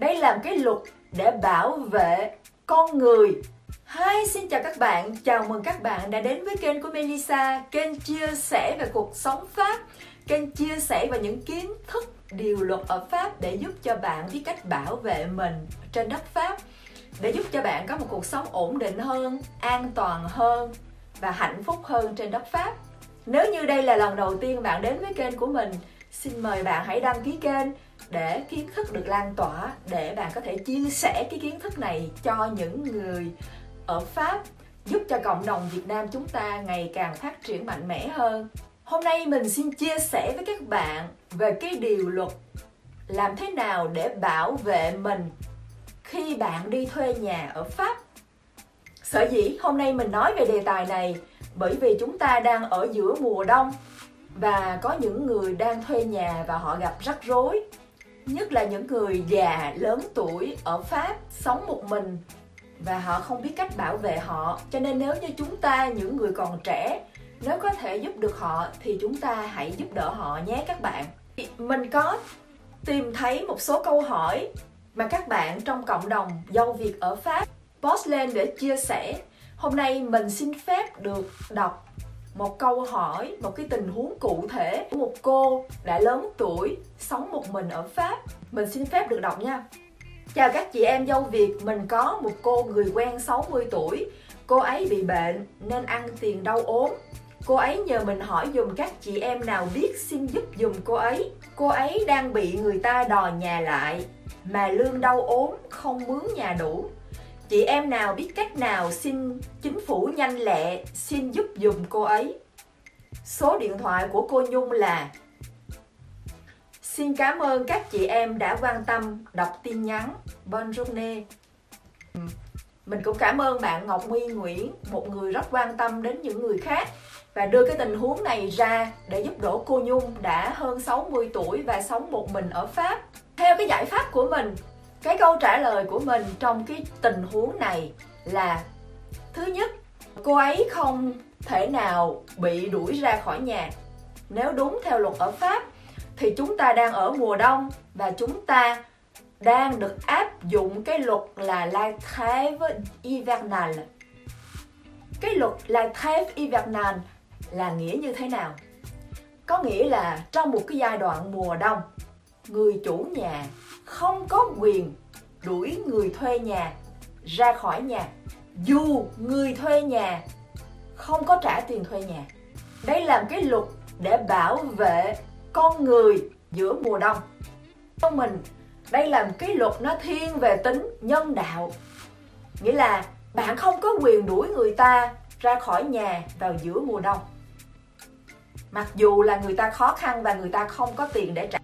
đây là một cái luật để bảo vệ con người. Hi, xin chào các bạn, chào mừng các bạn đã đến với kênh của Melissa. Kênh chia sẻ về cuộc sống Pháp. Kênh chia sẻ về những kiến thức, điều luật ở Pháp Để giúp cho bạn biết cách bảo vệ mình trên đất Pháp Để giúp cho bạn có một cuộc sống ổn định hơn, an toàn hơn Và hạnh phúc hơn trên đất Pháp. Nếu như đây là lần đầu tiên bạn đến với kênh của mình Xin mời bạn hãy đăng ký kênh để kiến thức được lan tỏa, để bạn có thể chia sẻ cái kiến thức này cho những người ở Pháp, giúp cho cộng đồng Việt Nam chúng ta ngày càng phát triển mạnh mẽ hơn. Hôm nay mình xin chia sẻ với các bạn về cái điều luật làm thế nào để bảo vệ mình khi bạn đi thuê nhà ở Pháp. Sở dĩ hôm nay mình nói về đề tài này, bởi vì chúng ta đang ở giữa mùa đông và có những người đang thuê nhà và họ gặp rắc rối nhất là những người già, lớn tuổi ở pháp sống một mình và họ không biết cách bảo vệ họ cho nên nếu như chúng ta, những người còn trẻ, nếu có thể giúp được họ thì chúng ta hãy giúp đỡ họ nhé các bạn mình có tìm thấy một số câu hỏi mà các bạn trong cộng đồng dâu Việt ở Pháp post lên để chia sẻ. Hôm nay mình xin phép được đọc một câu hỏi, một cái tình huống cụ thể của một cô đã lớn tuổi sống một mình ở Pháp. Mình xin phép được đọc nha. Chào các chị em dâu Việt, mình có một cô người quen 60 tuổi. Cô ấy bị bệnh nên ăn tiền đau ốm. Cô ấy nhờ mình hỏi dùm các chị em nào biết xin giúp dùm cô ấy. Cô ấy đang bị người ta đòi nhà lại, mà lương đau ốm không mướn nhà đủ. Chị em nào biết cách nào xin chính phủ nhanh lẹ, xin giúp dùm cô ấy. Số điện thoại của cô Nhung là Xin cảm ơn các chị em đã quan tâm đọc tin nhắn. Bonjourne. Ừ. Mình cũng cảm ơn bạn Ngọc my Nguyễn, một người rất quan tâm đến những người khác và đưa cái tình huống này ra để giúp đỡ cô Nhung đã hơn 60 tuổi và sống một mình ở Pháp. Theo cái giải pháp của mình, cái câu trả lời của mình trong cái tình huống này là thứ nhất, cô ấy không thể nào bị đuổi ra khỏi nhà. Nếu đúng theo luật ở Pháp thì chúng ta đang ở mùa đông và chúng ta đang được áp dụng cái luật là la trêve hivernal Cái luật la trêve hivernal là nghĩa như thế nào? Có nghĩa là trong một cái giai đoạn mùa đông, người chủ nhà không có quyền đuổi người thuê nhà ra khỏi nhà. Dù người thuê nhà không có trả tiền thuê nhà. Đây là một cái luật để bảo vệ con người giữa mùa đông. Trong mình, đây là một cái luật nó thiên về tính nhân đạo. Nghĩa là bạn không có quyền đuổi người ta ra khỏi nhà vào giữa mùa đông. Mặc dù là người ta khó khăn và người ta không có tiền để trả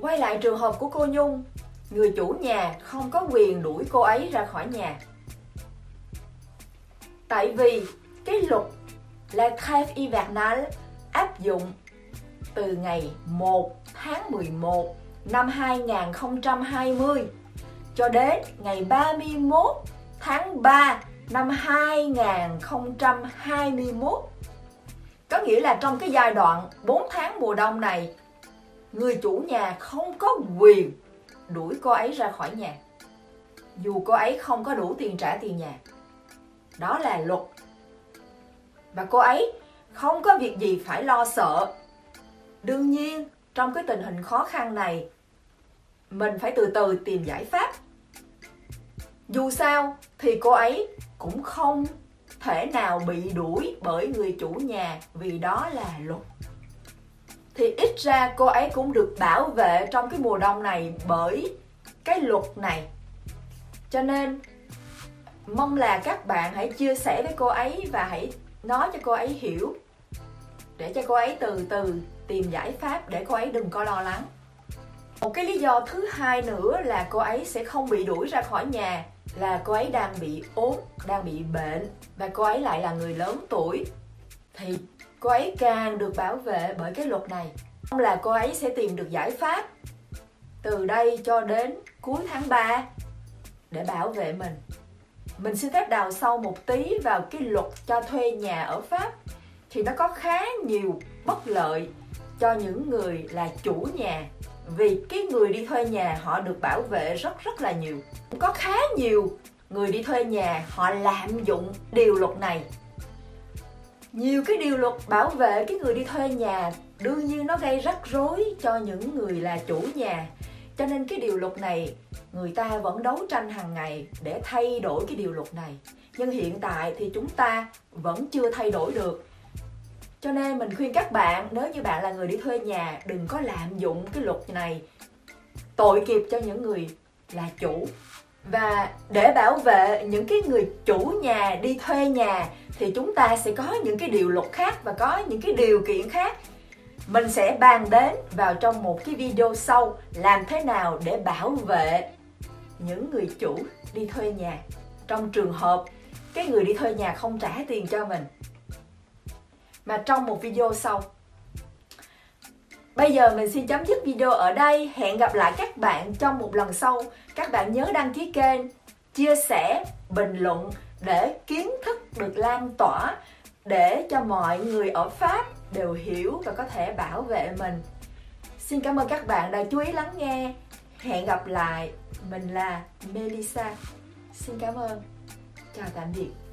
quay lại trường hợp của cô nhung người chủ nhà không có quyền đuổi cô ấy ra khỏi nhà tại vì cái luật là Trêve hivernale áp dụng từ ngày 1 tháng 11 năm 2020 cho đến ngày 31 tháng 3 năm 2021. Có nghĩa là trong cái giai đoạn 4 tháng mùa đông này, người chủ nhà không có quyền đuổi cô ấy ra khỏi nhà. Dù cô ấy không có đủ tiền trả tiền nhà. Đó là luật. Và cô ấy không có việc gì phải lo sợ đương nhiên, trong cái tình hình khó khăn này, mình phải từ từ tìm giải pháp dù sao thì cô ấy cũng không thể nào bị đuổi bởi người chủ nhà vì đó là luật thì ít ra cô ấy cũng được bảo vệ trong cái mùa đông này bởi cái luật này. Cho nên, mong là các bạn hãy chia sẻ với cô ấy và hãy nói cho cô ấy hiểu. Để cho cô ấy từ từ tìm giải pháp để cô ấy đừng có lo lắng. Một cái lý do thứ hai nữa là cô ấy sẽ không bị đuổi ra khỏi nhà, là cô ấy đang bị ốm, đang bị bệnh và cô ấy lại là người lớn tuổi. Thì cô ấy càng được bảo vệ bởi cái luật này. Không là cô ấy sẽ tìm được giải pháp từ đây cho đến cuối tháng 3 để bảo vệ mình. Mình xin phép đào sâu một tí vào cái luật cho thuê nhà ở Pháp thì nó có khá nhiều bất lợi cho những người là chủ nhà, vì cái người đi thuê nhà họ được bảo vệ rất rất là nhiều. Có khá nhiều người đi thuê nhà họ lạm dụng điều luật này nhiều cái điều luật bảo vệ cái người đi thuê nhà, đương nhiên nó gây rắc rối cho những người là chủ nhà. Cho nên cái điều luật này, người ta vẫn đấu tranh hàng ngày để thay đổi cái điều luật này. Nhưng hiện tại thì chúng ta vẫn chưa thay đổi được. Cho nên mình khuyên các bạn, nếu như bạn là người đi thuê nhà, đừng có lạm dụng cái luật này. Tội nghiệp cho những người là chủ. Và để bảo vệ những cái người chủ nhà đi thuê nhà thì chúng ta sẽ có những cái điều luật khác và có những cái điều kiện khác mình sẽ bàn đến vào trong một cái video sau làm thế nào để bảo vệ những người chủ đi thuê nhà trong trường hợp cái người đi thuê nhà không trả tiền cho mình mà trong một video sau Bây giờ mình xin chấm dứt video ở đây. Hẹn gặp lại các bạn trong một lần sau. Các bạn nhớ đăng ký kênh, chia sẻ, bình luận để kiến thức được lan tỏa, để cho mọi người ở Pháp đều hiểu và có thể bảo vệ mình. Xin cảm ơn các bạn đã chú ý lắng nghe. Hẹn gặp lại. Mình là Melissa. Xin cảm ơn. Chào tạm biệt.